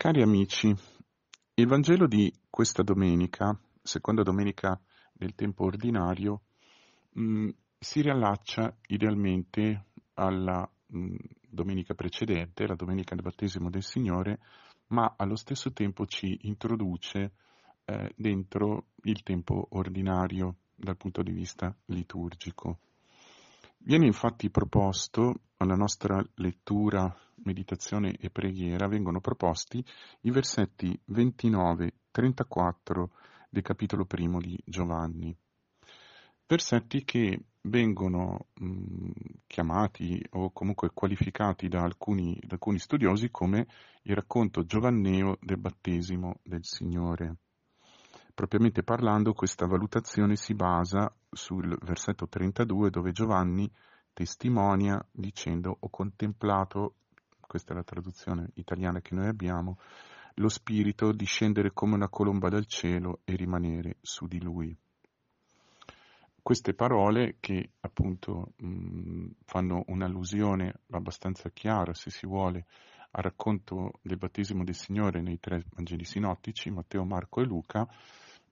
Cari amici, il Vangelo di questa domenica, seconda domenica del tempo ordinario, mh, mm, si riallaccia idealmente alla mh, mm, domenica precedente, la domenica del battesimo del Signore, ma allo stesso tempo ci introduce eh, dentro il tempo ordinario dal punto di vista liturgico. Viene infatti proposto alla nostra lettura, meditazione e preghiera, vengono proposti i versetti 29-34 del capitolo primo di Giovanni. Versetti che vengono mh, chiamati o comunque qualificati da alcuni, da alcuni studiosi come il racconto giovanneo del battesimo del Signore. Propriamente parlando, questa valutazione si basa sul versetto 32 dove Giovanni testimonia dicendo ho contemplato, questa è la traduzione italiana che noi abbiamo, lo Spirito discendere come una colomba dal cielo e rimanere su di lui. Queste parole che appunto mh, fanno un'allusione abbastanza chiara, se si vuole, al racconto del battesimo del Signore nei tre Vangeli sinottici, Matteo, Marco e Luca,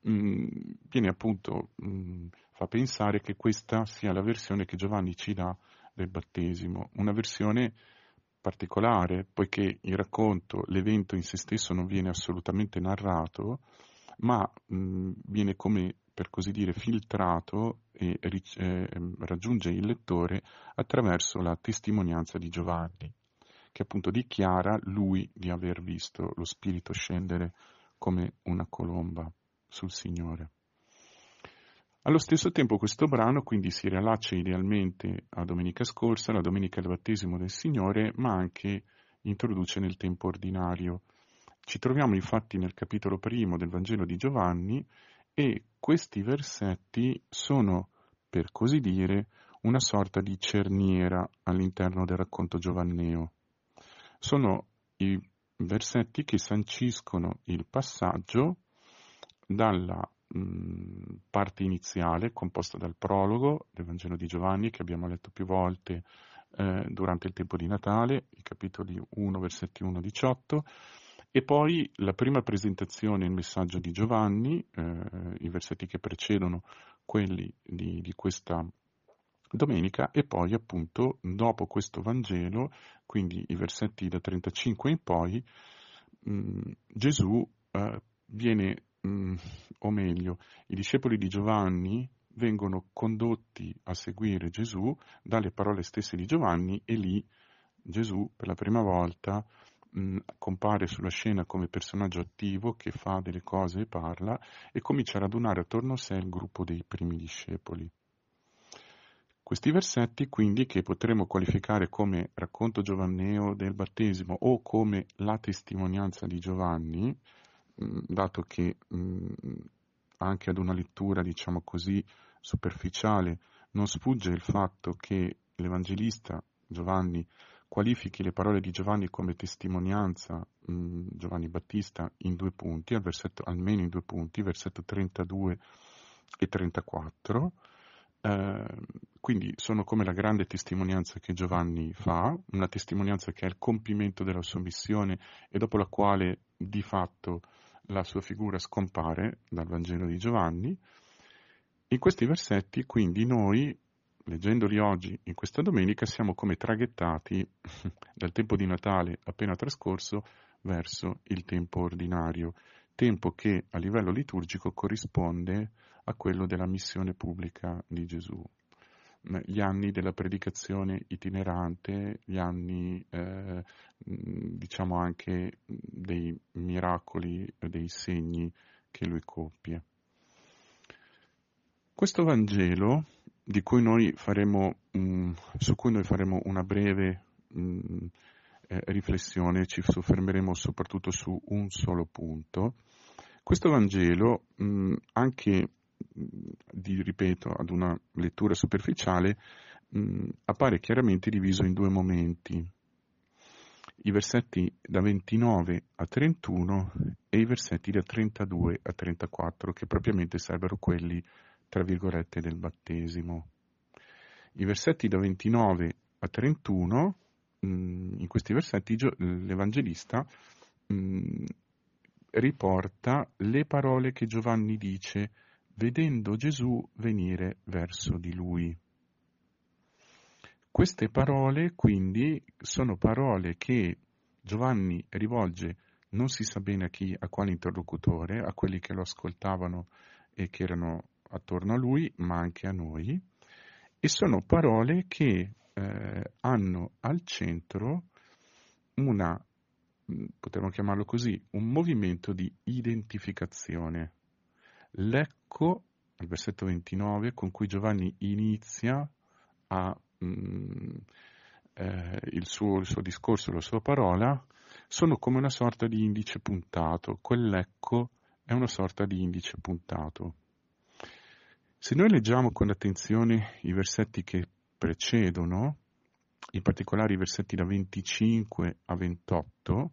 mh, viene appunto, mh, fa pensare che questa sia la versione che Giovanni ci dà del battesimo, una versione particolare, poiché il racconto, l'evento in se stesso non viene assolutamente narrato, ma mh, viene come per così dire filtrato e eh, raggiunge il lettore attraverso la testimonianza di Giovanni, che appunto dichiara lui di aver visto lo Spirito scendere come una colomba sul Signore. Allo stesso tempo questo brano quindi si riallaccia idealmente a domenica scorsa, la domenica del battesimo del Signore, ma anche introduce nel tempo ordinario. Ci troviamo infatti nel capitolo primo del Vangelo di Giovanni e questi versetti sono, per così dire, una sorta di cerniera all'interno del racconto giovanneo. Sono i versetti che sanciscono il passaggio dalla mh, parte iniziale composta dal prologo del Vangelo di Giovanni che abbiamo letto più volte eh, durante il tempo di Natale, i capitoli 1, versetti 1-18, e poi la prima presentazione, il messaggio di Giovanni, eh, i versetti che precedono quelli di, di questa domenica e poi appunto dopo questo Vangelo, quindi i versetti da 35 in poi, mh, Gesù eh, viene mm, o meglio, i discepoli di Giovanni vengono condotti a seguire Gesù dalle parole stesse di Giovanni e lì Gesù per la prima volta mh, compare sulla scena come personaggio attivo che fa delle cose e parla e comincia a radunare attorno a sé il gruppo dei primi discepoli. Questi versetti quindi che potremmo qualificare come racconto giovanneo del battesimo o come la testimonianza di Giovanni, dato che mh, anche ad una lettura, diciamo così, superficiale, non sfugge il fatto che l'Evangelista Giovanni qualifichi le parole di Giovanni come testimonianza, mh, Giovanni Battista, in due punti, al versetto, almeno in due punti, versetto 32 e 34, eh, quindi sono come la grande testimonianza che Giovanni fa, una testimonianza che è il compimento della sua missione e dopo la quale di fatto la sua figura scompare dal Vangelo di Giovanni. In questi versetti, quindi, noi, leggendoli oggi, in questa domenica, siamo come traghettati dal tempo di Natale appena trascorso verso il tempo ordinario, tempo che a livello liturgico corrisponde a quello della missione pubblica di Gesù gli anni della predicazione itinerante, gli anni eh, diciamo anche dei miracoli, dei segni che lui compie. Questo Vangelo, cui faremo, mh, su cui noi faremo una breve mh, eh, riflessione, ci soffermeremo soprattutto su un solo punto, questo Vangelo, mh, anche di, ripeto, ad una lettura superficiale, mh, appare chiaramente diviso in due momenti. I versetti da 29 a 31 e i versetti da 32 a 34, che propriamente sarebbero quelli, tra virgolette, del battesimo. I versetti da 29 a 31, in questi versetti l'Evangelista riporta le parole che Giovanni dice vedendo Gesù venire verso di lui. Queste parole quindi sono parole che Giovanni rivolge non si sa bene a chi, a quale interlocutore, a quelli che lo ascoltavano e che erano attorno a lui, ma anche a noi, e sono parole che eh, hanno al centro una, potremmo chiamarlo così, un movimento di identificazione. L'ecco, al versetto 29, con cui Giovanni inizia a, mh, eh, il, suo, il suo discorso, la sua parola, sono come una sorta di indice puntato. Quell'ecco è una sorta di indice puntato. Se noi leggiamo con attenzione i versetti che precedono, in particolare i versetti da 25 a 28,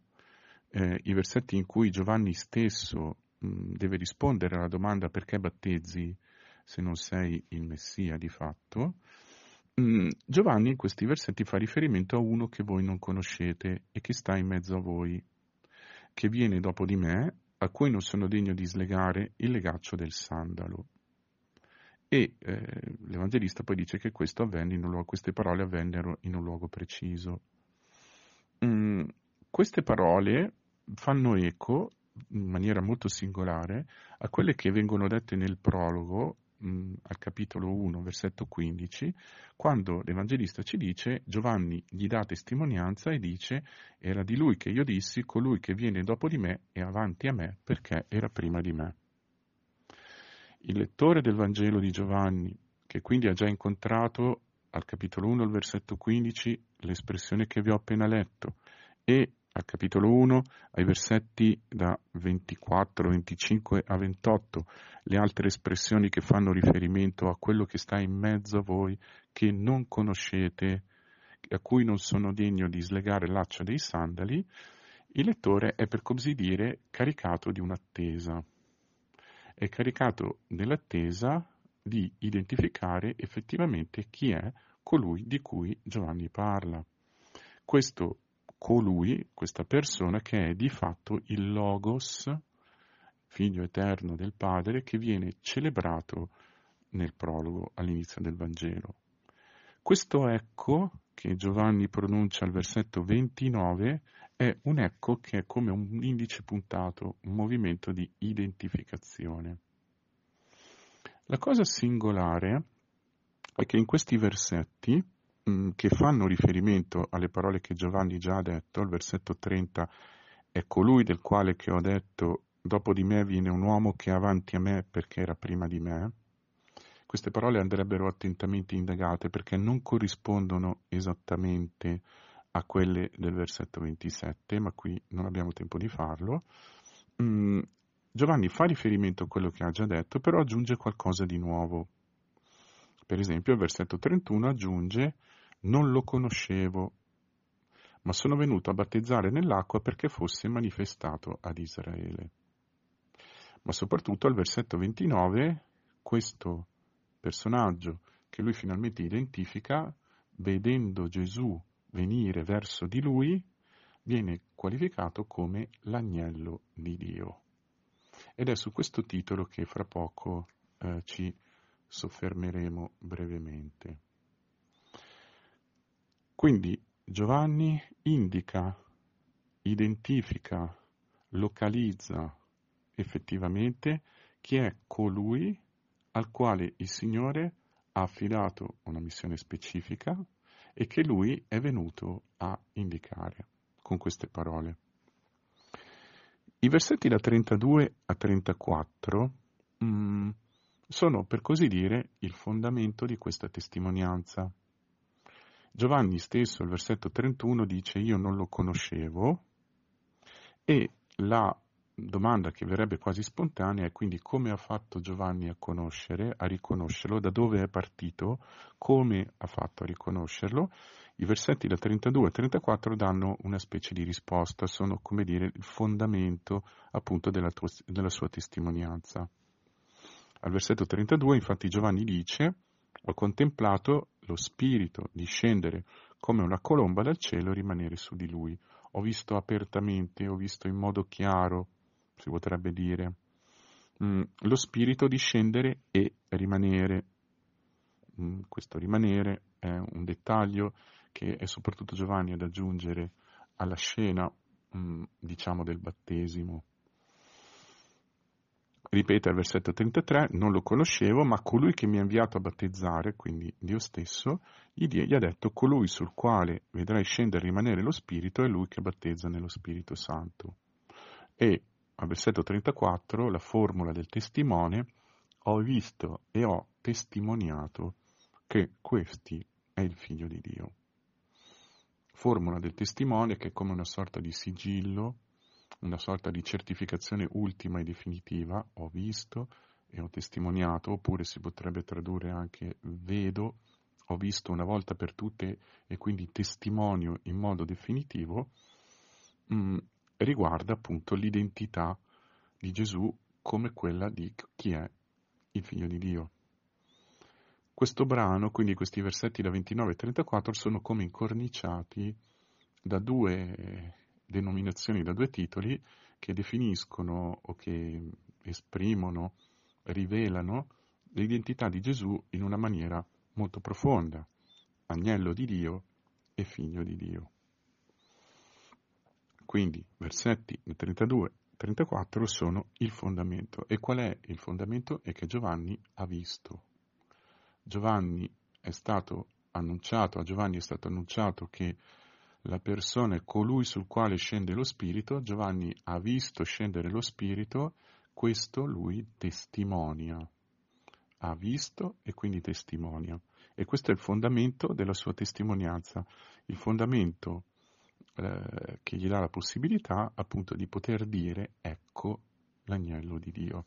eh, i versetti in cui Giovanni stesso deve rispondere alla domanda perché battezzi se non sei il Messia di fatto, mh, Giovanni in questi versetti fa riferimento a uno che voi non conoscete e che sta in mezzo a voi, che viene dopo di me, a cui non sono degno di slegare il legaccio del sandalo. E eh, l'Evangelista poi dice che luogo, queste parole avvennero in un luogo preciso. Mm, queste parole fanno eco in maniera molto singolare a quelle che vengono dette nel prologo mh, al capitolo 1, versetto 15, quando l'Evangelista ci dice Giovanni gli dà testimonianza e dice era di lui che io dissi colui che viene dopo di me è avanti a me perché era prima di me. Il lettore del Vangelo di Giovanni, che quindi ha già incontrato al capitolo 1, al versetto 15, l'espressione che vi ho appena letto, e al capitolo 1, ai versetti da 24, 25 a 28, le altre espressioni che fanno riferimento a quello che sta in mezzo a voi, che non conoscete, a cui non sono degno di slegare l'accia dei sandali, il lettore è per così dire caricato di un'attesa è caricato nell'attesa di identificare effettivamente chi è colui di cui Giovanni parla. Questo colui, questa persona che è di fatto il Logos, figlio eterno del Padre, che viene celebrato nel prologo all'inizio del Vangelo. Questo ecco che Giovanni pronuncia al versetto 29 è un ecco che è come un indice puntato, un movimento di identificazione. La cosa singolare è che in questi versetti, mm, che fanno riferimento alle parole che Giovanni già ha detto, al versetto 30, è colui del quale che ho detto, dopo di me viene un uomo che è avanti a me perché era prima di me, queste parole andrebbero attentamente indagate perché non corrispondono esattamente a quelle del versetto 27, ma qui non abbiamo tempo di farlo. Mm, Giovanni fa riferimento a quello che ha già detto, però aggiunge qualcosa di nuovo. Per esempio, il versetto 31 aggiunge non lo conoscevo, ma sono venuto a battezzare nell'acqua perché fosse manifestato ad Israele. Ma soprattutto al versetto 29 questo personaggio che lui finalmente identifica, vedendo Gesù venire verso di lui, viene qualificato come l'agnello di Dio. Ed è su questo titolo che fra poco eh, ci soffermeremo brevemente. Quindi Giovanni indica, identifica, localizza effettivamente chi è colui al quale il Signore ha affidato una missione specifica e che lui è venuto a indicare con queste parole. I versetti da 32 a 34 mm, sono, per così dire, il fondamento di questa testimonianza. Giovanni stesso, al versetto 31, dice io non lo conoscevo e la domanda che verrebbe quasi spontanea è quindi come ha fatto Giovanni a conoscere, a riconoscerlo, da dove è partito, come ha fatto a riconoscerlo. I versetti da 32 a 34 danno una specie di risposta, sono come dire il fondamento appunto della, tua, della sua testimonianza. Al versetto 32 infatti Giovanni dice ho contemplato lo Spirito discendere come una colomba dal cielo e rimanere su di lui. ho visto apertamente, ho visto in modo chiaro, si potrebbe dire, mm, lo spirito discendere e rimanere. Mm, questo rimanere è un dettaglio che è soprattutto Giovanni ad aggiungere alla scena, mm, diciamo, del battesimo. Ripete al versetto 33, non lo conoscevo, ma colui che mi ha inviato a battezzare, quindi Dio stesso, gli, gli ha detto, colui sul quale vedrai scendere e rimanere lo Spirito è lui che battezza nello Spirito Santo. E al versetto 34, la formula del testimone, ho visto e ho testimoniato che questi è il figlio di Dio. Formula del testimone che è come una sorta di sigillo una sorta di certificazione ultima e definitiva, ho visto e ho testimoniato, oppure si potrebbe tradurre anche vedo, ho visto una volta per tutte e quindi testimonio in modo definitivo, mh, mm, riguarda appunto l'identità di Gesù come quella di chi è il figlio di Dio. Questo brano, quindi questi versetti da 29 a 34, sono come incorniciati da due denominazioni da due titoli che definiscono o che esprimono, rivelano l'identità di Gesù in una maniera molto profonda, agnello di Dio e figlio di Dio. Quindi versetti 32 34 sono il fondamento. E qual è il fondamento? È che Giovanni ha visto. Giovanni è stato annunciato, a Giovanni è stato annunciato che la persona è colui sul quale scende lo Spirito, Giovanni ha visto scendere lo Spirito, questo lui testimonia. Ha visto e quindi testimonia. E questo è il fondamento della sua testimonianza, il fondamento eh, che gli dà la possibilità appunto di poter dire ecco l'agnello di Dio.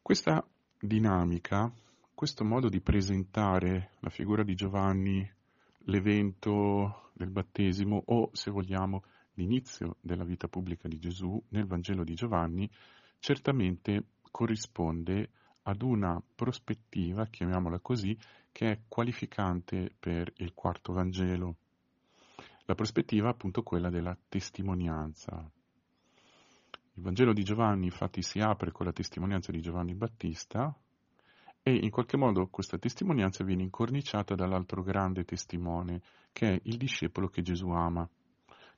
Questa dinamica, questo modo di presentare la figura di Giovanni l'evento del battesimo o, se vogliamo, l'inizio della vita pubblica di Gesù nel Vangelo di Giovanni, certamente corrisponde ad una prospettiva, chiamiamola così, che è qualificante per il quarto Vangelo. La prospettiva è appunto quella della testimonianza. Il Vangelo di Giovanni infatti si apre con la testimonianza di Giovanni Battista, e in qualche modo questa testimonianza viene incorniciata dall'altro grande testimone, che è il discepolo che Gesù ama,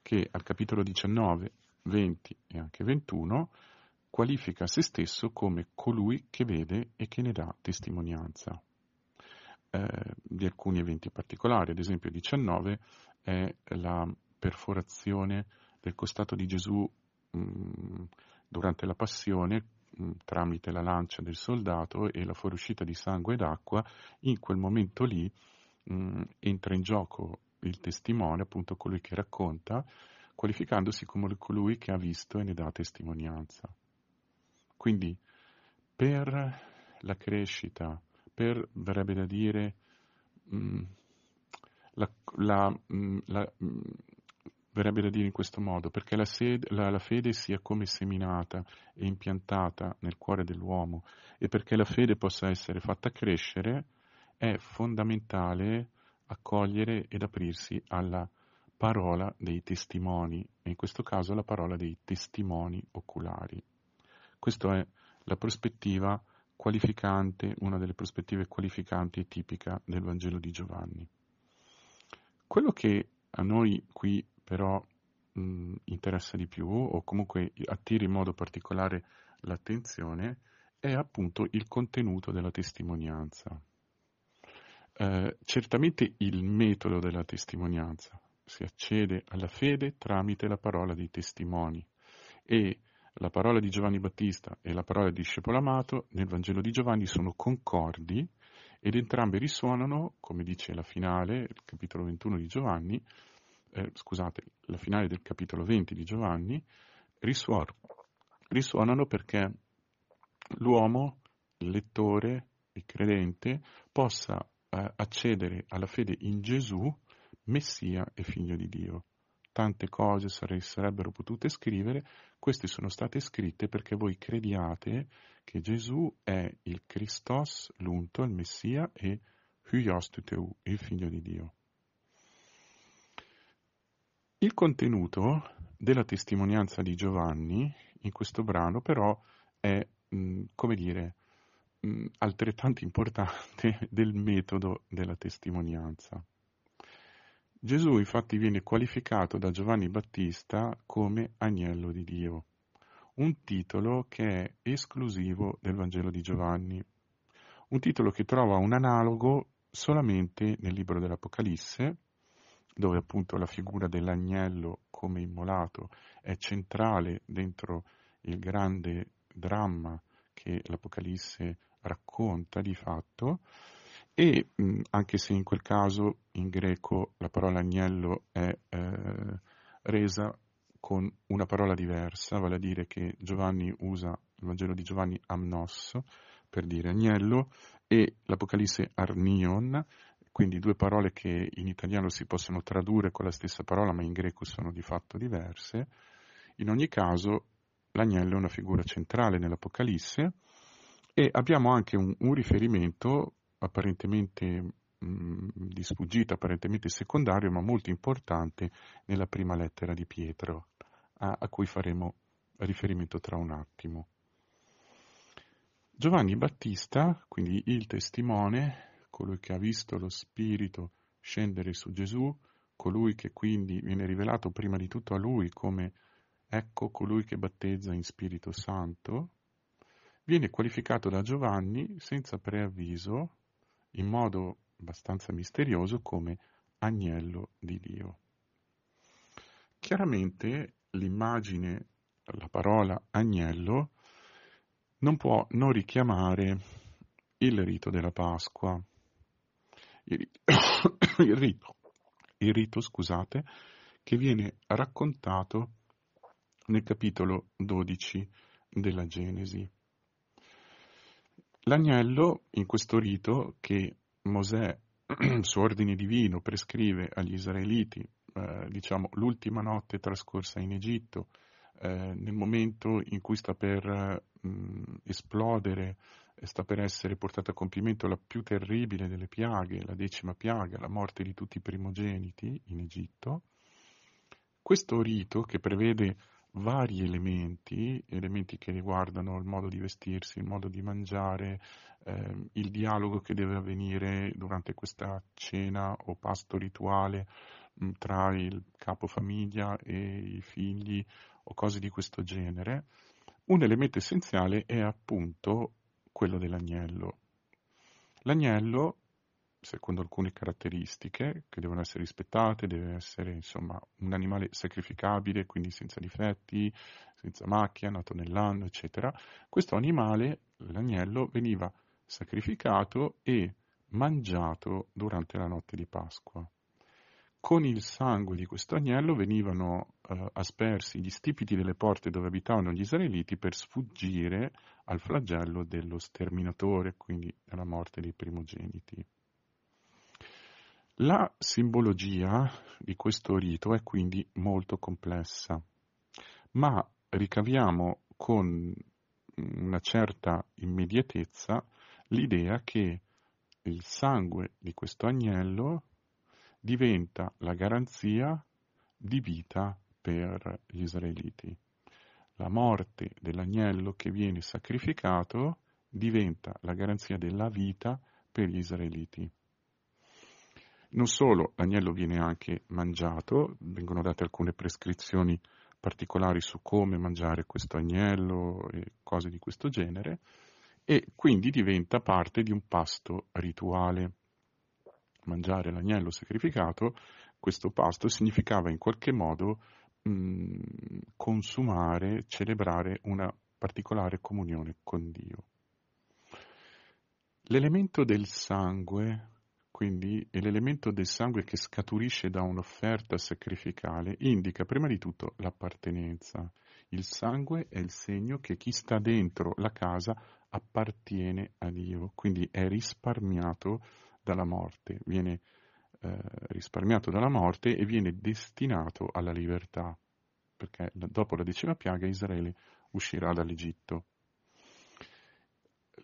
che al capitolo 19, 20 e anche 21 qualifica se stesso come colui che vede e che ne dà testimonianza. Eh, di alcuni eventi particolari, ad esempio 19 è la perforazione del costato di Gesù mh, mm, durante la passione tramite la lancia del soldato e la fuoriuscita di sangue ed acqua, in quel momento lì mh, mm, entra in gioco il testimone, appunto colui che racconta, qualificandosi come colui che ha visto e ne dà testimonianza. Quindi per la crescita, per, verrebbe da dire, mh, mm, la, la, la, verrebbe da dire in questo modo, perché la, sed, la, la, fede sia come seminata e impiantata nel cuore dell'uomo e perché la fede possa essere fatta crescere, è fondamentale accogliere ed aprirsi alla parola dei testimoni, e in questo caso la parola dei testimoni oculari. Questa è la prospettiva qualificante, una delle prospettive qualificanti e tipica del Vangelo di Giovanni. Quello che a noi qui però mh, interessa di più o comunque attira in modo particolare l'attenzione è appunto il contenuto della testimonianza. Eh, certamente il metodo della testimonianza, si accede alla fede tramite la parola dei testimoni e la parola di Giovanni Battista e la parola di discepolo amato nel Vangelo di Giovanni sono concordi ed entrambe risuonano, come dice la finale, il capitolo 21 di Giovanni, eh, scusate, la finale del capitolo 20 di Giovanni, risuon- risuonano perché l'uomo, il lettore, il credente, possa eh, accedere alla fede in Gesù, Messia e Figlio di Dio. Tante cose sare- sarebbero potute scrivere, queste sono state scritte perché voi crediate che Gesù è il Christos, l'unto, il Messia e Hyostuteu, il Figlio di Dio. Il contenuto della testimonianza di Giovanni in questo brano però è, mh, come dire, mh, altrettanto importante del metodo della testimonianza. Gesù infatti viene qualificato da Giovanni Battista come agnello di Dio, un titolo che è esclusivo del Vangelo di Giovanni, un titolo che trova un analogo solamente nel libro dell'Apocalisse, dove appunto la figura dell'agnello come immolato è centrale dentro il grande dramma che l'Apocalisse racconta di fatto, e mh, anche se in quel caso in greco la parola agnello è eh, resa con una parola diversa, vale a dire che Giovanni usa il Vangelo di Giovanni amnos per dire agnello e l'Apocalisse arnion, quindi due parole che in italiano si possono tradurre con la stessa parola ma in greco sono di fatto diverse. In ogni caso l'agnello è una figura centrale nell'Apocalisse e abbiamo anche un, un riferimento apparentemente mh, mm, di sfuggita, apparentemente secondario, ma molto importante nella prima lettera di Pietro, a, a cui faremo riferimento tra un attimo. Giovanni Battista, quindi il testimone, colui che ha visto lo Spirito scendere su Gesù, colui che quindi viene rivelato prima di tutto a lui come ecco colui che battezza in Spirito Santo, viene qualificato da Giovanni senza preavviso in modo abbastanza misterioso come agnello di Dio. Chiaramente l'immagine, la parola agnello, non può non richiamare il rito della Pasqua. Il rito, il rito, il rito scusate, che viene raccontato nel capitolo 12 della Genesi. L'agnello, in questo rito che Mosè, su ordine divino, prescrive agli israeliti, eh, diciamo l'ultima notte trascorsa in Egitto, eh, nel momento in cui sta per mh, esplodere, sta per essere portata a compimento la più terribile delle piaghe, la decima piaga, la morte di tutti i primogeniti in Egitto, questo rito che prevede vari elementi, elementi che riguardano il modo di vestirsi, il modo di mangiare, eh, il dialogo che deve avvenire durante questa cena o pasto rituale mh, tra il capofamiglia e i figli o cose di questo genere. Un elemento essenziale è appunto quello dell'agnello. L'agnello secondo alcune caratteristiche che devono essere rispettate, deve essere insomma un animale sacrificabile, quindi senza difetti, senza macchia, nato nell'anno, eccetera. Questo animale, l'agnello, veniva sacrificato e mangiato durante la notte di Pasqua. Con il sangue di questo agnello venivano eh, aspersi gli stipiti delle porte dove abitavano gli israeliti per sfuggire al flagello dello sterminatore, quindi alla morte dei primogeniti. La simbologia di questo rito è quindi molto complessa, ma ricaviamo con una certa immediatezza l'idea che il sangue di questo agnello diventa la garanzia di vita per gli israeliti. La morte dell'agnello che viene sacrificato diventa la garanzia della vita per gli israeliti. Non solo, l'agnello viene anche mangiato, vengono date alcune prescrizioni particolari su come mangiare questo agnello e cose di questo genere, e quindi diventa parte di un pasto rituale. Mangiare l'agnello sacrificato, questo pasto significava in qualche modo mh, consumare, celebrare una particolare comunione con Dio. L'elemento del sangue quindi l'elemento del sangue che scaturisce da un'offerta sacrificale indica prima di tutto l'appartenenza. Il sangue è il segno che chi sta dentro la casa appartiene a Dio, quindi è risparmiato dalla morte, viene eh, risparmiato dalla morte e viene destinato alla libertà, perché dopo la decima piaga Israele uscirà dall'Egitto.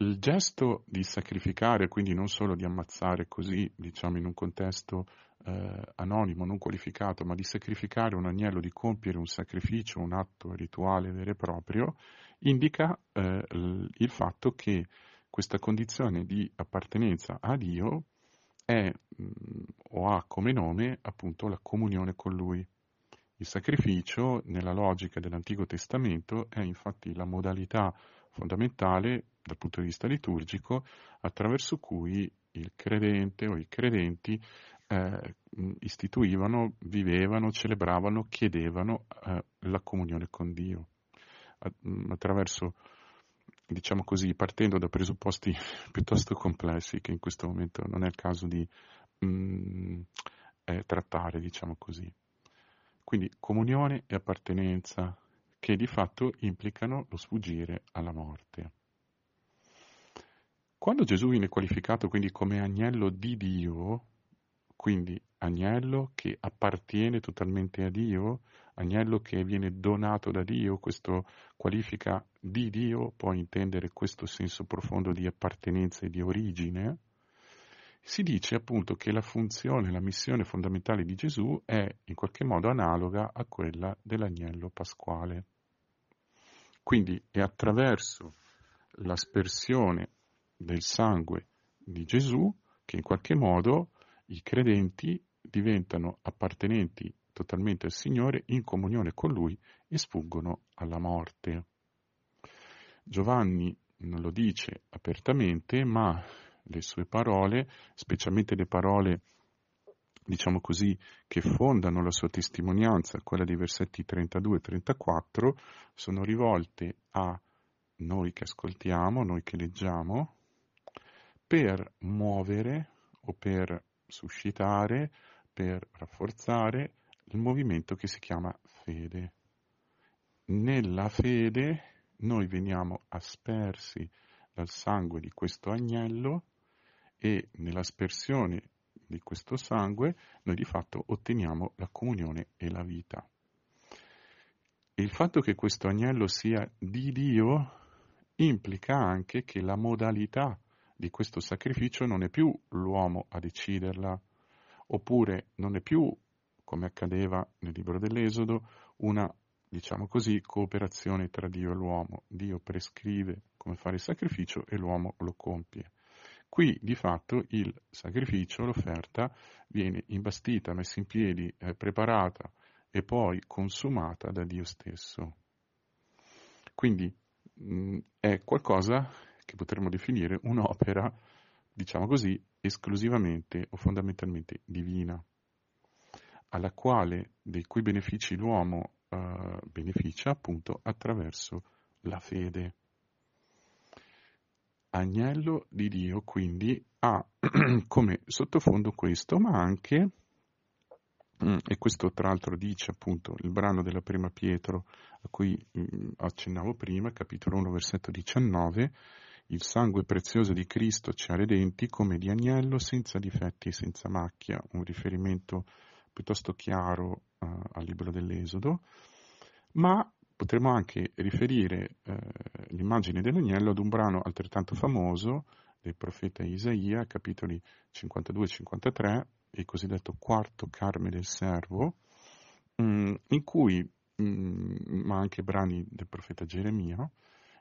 Il gesto di sacrificare, quindi non solo di ammazzare così, diciamo in un contesto eh, anonimo, non qualificato, ma di sacrificare un agnello, di compiere un sacrificio, un atto rituale vero e proprio, indica eh, il fatto che questa condizione di appartenenza a Dio è mh, o ha come nome appunto la comunione con Lui. Il sacrificio, nella logica dell'Antico Testamento, è infatti la modalità fondamentale dal punto di vista liturgico attraverso cui il credente o i credenti eh, istituivano, vivevano, celebravano, chiedevano eh, la comunione con Dio attraverso, diciamo così, partendo da presupposti piuttosto complessi che in questo momento non è il caso di mh, eh, trattare, diciamo così. Quindi comunione e appartenenza che di fatto implicano lo sfuggire alla morte. Quando Gesù viene qualificato quindi come agnello di Dio, quindi agnello che appartiene totalmente a Dio, agnello che viene donato da Dio, questo qualifica di Dio può intendere questo senso profondo di appartenenza e di origine, si dice appunto che la funzione, la missione fondamentale di Gesù è in qualche modo analoga a quella dell'agnello pasquale. Quindi è attraverso l'aspersione del sangue di Gesù che in qualche modo i credenti diventano appartenenti totalmente al Signore in comunione con Lui e sfuggono alla morte. Giovanni non lo dice apertamente, ma le sue parole, specialmente le parole, diciamo così, che fondano la sua testimonianza, quella dei versetti 32 e 34, sono rivolte a noi che ascoltiamo, noi che leggiamo, per muovere o per suscitare, per rafforzare il movimento che si chiama fede. Nella fede noi veniamo aspersi dal sangue di questo agnello e nell'aspersione di questo sangue noi di fatto otteniamo la comunione e la vita. Il fatto che questo agnello sia di Dio implica anche che la modalità di questo sacrificio non è più l'uomo a deciderla, oppure non è più, come accadeva nel libro dell'Esodo, una, diciamo così, cooperazione tra Dio e l'uomo. Dio prescrive come fare il sacrificio e l'uomo lo compie. Qui di fatto il sacrificio, l'offerta, viene imbastita, messa in piedi, eh, preparata e poi consumata da Dio stesso. Quindi mh, è qualcosa che potremmo definire un'opera, diciamo così, esclusivamente o fondamentalmente divina, alla quale dei cui benefici l'uomo eh, beneficia appunto attraverso la fede. Agnello di Dio quindi ha come sottofondo questo, ma anche, mm, e questo tra l'altro dice appunto il brano della prima Pietro a cui mm, accennavo prima, capitolo 1, versetto 19, il sangue prezioso di Cristo ci ha redenti come di agnello senza difetti e senza macchia, un riferimento piuttosto chiaro uh, al libro dell'Esodo, ma Potremmo anche riferire eh, l'immagine dell'agnello ad un brano altrettanto famoso del profeta Isaia, capitoli 52 e 53, il cosiddetto quarto carme del servo, mh, mm, in cui, mh, mm, ma anche brani del profeta Geremia,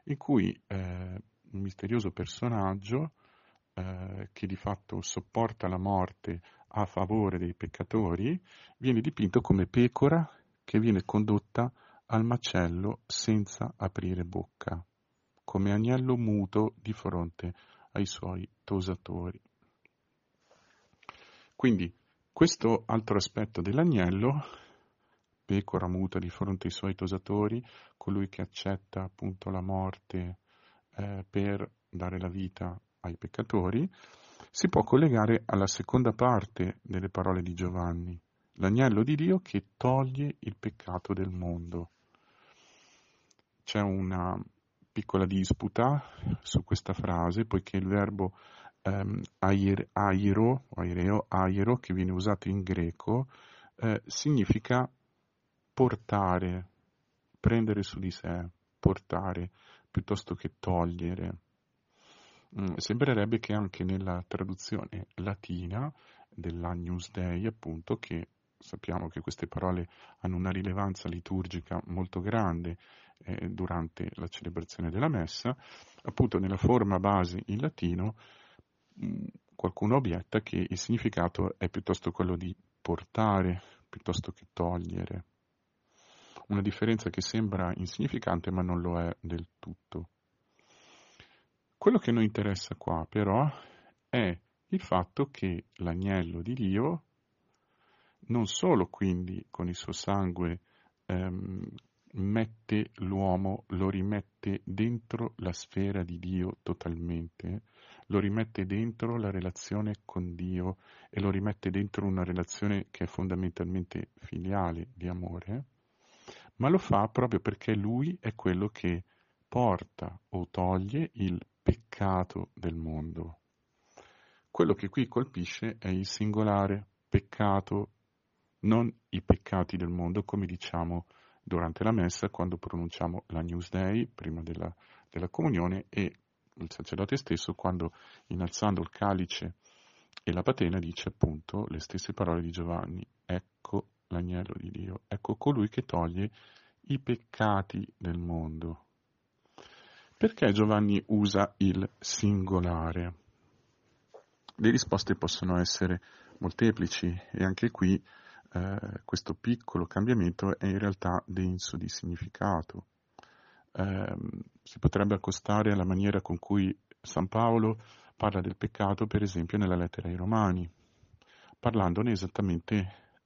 in cui eh, un misterioso personaggio eh, che di fatto sopporta la morte a favore dei peccatori, viene dipinto come pecora che viene condotta al macello senza aprire bocca, come agnello muto di fronte ai suoi tosatori. Quindi questo altro aspetto dell'agnello, pecora muta di fronte ai suoi tosatori, colui che accetta appunto la morte eh, per dare la vita ai peccatori, si può collegare alla seconda parte delle parole di Giovanni, l'agnello di Dio che toglie il peccato del mondo c'è una piccola disputa su questa frase, poiché il verbo ehm, air, airo, aireo, airo, che viene usato in greco, eh, significa portare, prendere su di sé, portare, piuttosto che togliere. Mm, sembrerebbe che anche nella traduzione latina dell'Agnus Dei, appunto, che sappiamo che queste parole hanno una rilevanza liturgica molto grande eh, durante la celebrazione della messa, appunto nella forma base in latino mm, qualcuno obietta che il significato è piuttosto quello di portare piuttosto che togliere. Una differenza che sembra insignificante ma non lo è del tutto. Quello che noi interessa qua però è il fatto che l'agnello di Dio non solo quindi con il suo sangue ehm, mette l'uomo, lo rimette dentro la sfera di Dio totalmente, lo rimette dentro la relazione con Dio e lo rimette dentro una relazione che è fondamentalmente filiale di amore, ma lo fa proprio perché lui è quello che porta o toglie il peccato del mondo. Quello che qui colpisce è il singolare peccato, non i peccati del mondo, come diciamo durante la messa quando pronunciamo la News Day prima della, della comunione e il sacerdote stesso quando innalzando il calice e la patena dice appunto le stesse parole di Giovanni, ecco l'agnello di Dio, ecco colui che toglie i peccati del mondo. Perché Giovanni usa il singolare? Le risposte possono essere molteplici e anche qui eh, questo piccolo cambiamento è in realtà denso di significato. Eh, si potrebbe accostare alla maniera con cui San Paolo parla del peccato, per esempio, nella lettera ai Romani, parlandone esattamente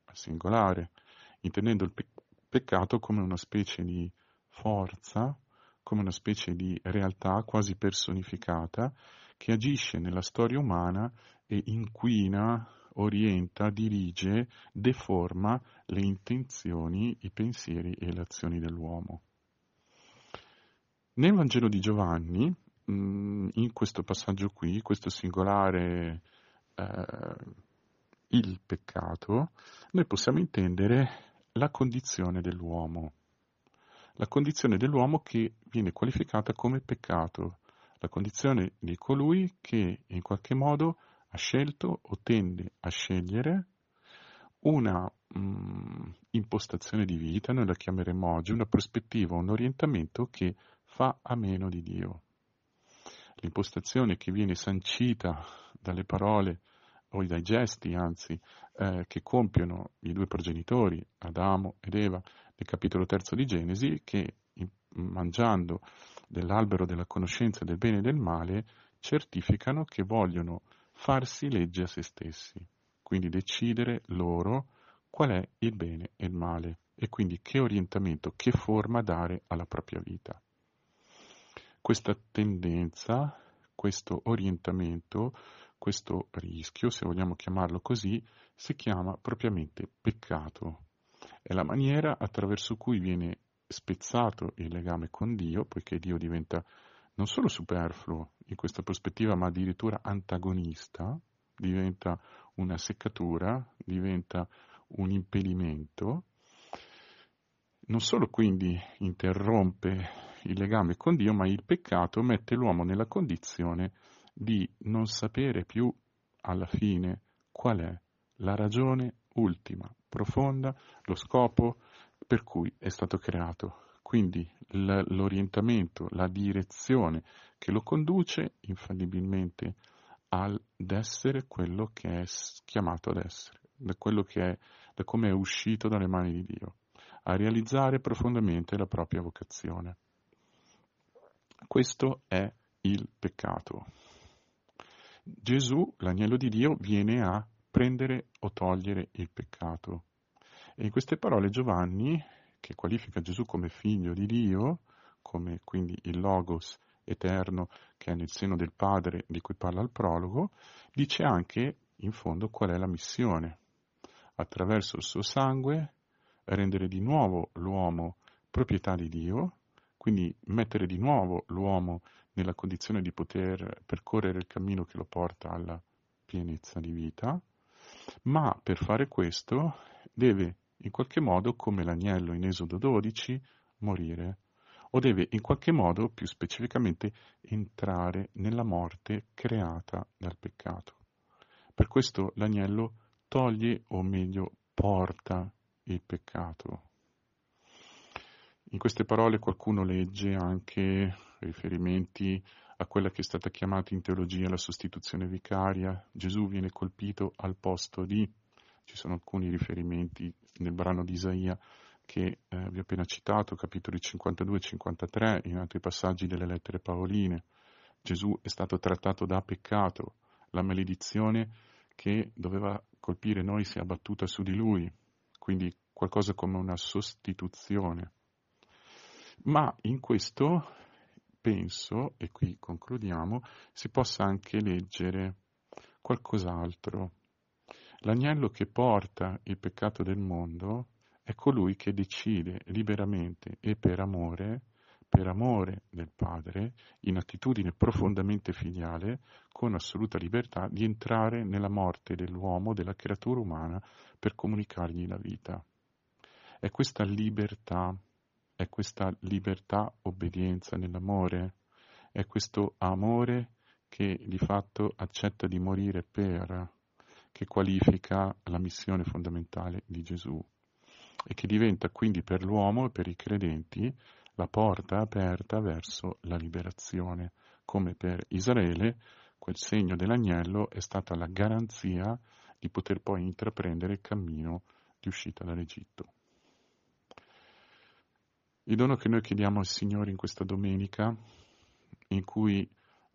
al singolare, intendendo il pe- peccato come una specie di forza, come una specie di realtà quasi personificata che agisce nella storia umana e inquina, orienta, dirige, deforma le intenzioni, i pensieri e le azioni dell'uomo. Nel Vangelo di Giovanni, mm, in questo passaggio qui, questo singolare eh, il peccato, noi possiamo intendere la condizione dell'uomo la condizione dell'uomo che viene qualificata come peccato, la condizione di colui che in qualche modo ha scelto o tende a scegliere una mh, mm, impostazione di vita, noi la chiameremo oggi, una prospettiva, un orientamento che fa a meno di Dio. L'impostazione che viene sancita dalle parole o dai gesti, anzi, eh, che compiono i due progenitori, Adamo ed Eva, nel capitolo terzo di Genesi, che mangiando dell'albero della conoscenza del bene e del male, certificano che vogliono farsi legge a se stessi, quindi decidere loro qual è il bene e il male e quindi che orientamento, che forma dare alla propria vita. Questa tendenza, questo orientamento, questo rischio, se vogliamo chiamarlo così, si chiama propriamente peccato. È la maniera attraverso cui viene spezzato il legame con Dio, poiché Dio diventa non solo superfluo in questa prospettiva, ma addirittura antagonista, diventa una seccatura, diventa un impedimento, non solo quindi interrompe il legame con Dio, ma il peccato mette l'uomo nella condizione di non sapere più alla fine qual è la ragione ultima, profonda, lo scopo per cui è stato creato. Quindi l'orientamento, la direzione che lo conduce infallibilmente ad essere quello che è chiamato ad essere, da quello che è, da come è uscito dalle mani di Dio, a realizzare profondamente la propria vocazione. Questo è il peccato. Gesù, l'agnello di Dio, viene a prendere o togliere il peccato. E in queste parole Giovanni, che qualifica Gesù come figlio di Dio, come quindi il Logos eterno che è nel seno del Padre di cui parla il prologo, dice anche in fondo qual è la missione. Attraverso il suo sangue rendere di nuovo l'uomo proprietà di Dio, quindi mettere di nuovo l'uomo nella condizione di poter percorrere il cammino che lo porta alla pienezza di vita, ma per fare questo deve in qualche modo, come l'agnello in Esodo 12, morire, o deve in qualche modo, più specificamente, entrare nella morte creata dal peccato. Per questo l'agnello toglie o meglio porta il peccato. In queste parole qualcuno legge anche riferimenti a quella che è stata chiamata in teologia la sostituzione vicaria. Gesù viene colpito al posto di. Ci sono alcuni riferimenti nel brano di Isaia che eh, vi ho appena citato, capitoli 52 e 53, in altri passaggi delle lettere paoline. Gesù è stato trattato da peccato, la maledizione che doveva colpire noi si è abbattuta su di lui, quindi qualcosa come una sostituzione. Ma in questo penso, e qui concludiamo, si possa anche leggere qualcos'altro. L'agnello che porta il peccato del mondo è colui che decide liberamente e per amore per amore del Padre, in attitudine profondamente filiale, con assoluta libertà, di entrare nella morte dell'uomo, della creatura umana, per comunicargli la vita. È questa libertà, è questa libertà obbedienza nell'amore, è questo amore che di fatto accetta di morire per, che qualifica la missione fondamentale di Gesù e che diventa quindi per l'uomo e per i credenti la porta aperta verso la liberazione, come per Israele quel segno dell'agnello è stata la garanzia di poter poi intraprendere il cammino di uscita dall'Egitto. Il dono che noi chiediamo al Signore in questa domenica, in cui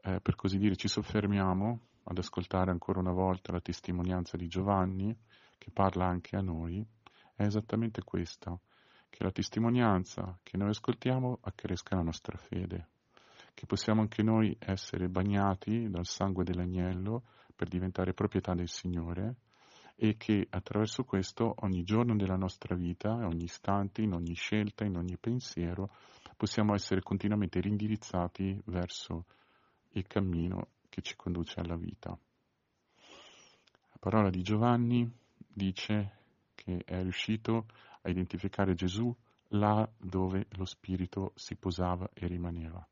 eh, per così dire ci soffermiamo ad ascoltare ancora una volta la testimonianza di Giovanni, che parla anche a noi, è esattamente questo, che la testimonianza che noi ascoltiamo accresca la nostra fede, che possiamo anche noi essere bagnati dal sangue dell'agnello per diventare proprietà del Signore e che attraverso questo ogni giorno della nostra vita, ogni istante, in ogni scelta, in ogni pensiero, possiamo essere continuamente rindirizzati verso il cammino che ci conduce alla vita. La parola di Giovanni dice che è riuscito a identificare Gesù là dove lo Spirito si posava e rimaneva.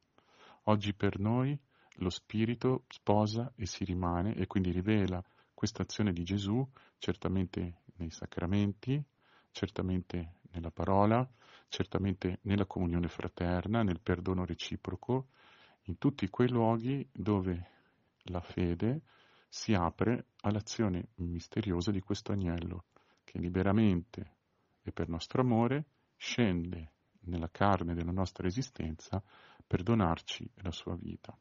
Oggi per noi lo Spirito sposa e si rimane e quindi rivela questa azione di Gesù certamente nei sacramenti, certamente nella parola, certamente nella comunione fraterna, nel perdono reciproco, in tutti quei luoghi dove la fede si apre all'azione misteriosa di questo agnello che liberamente e per nostro amore scende nella carne della nostra esistenza per donarci la sua vita.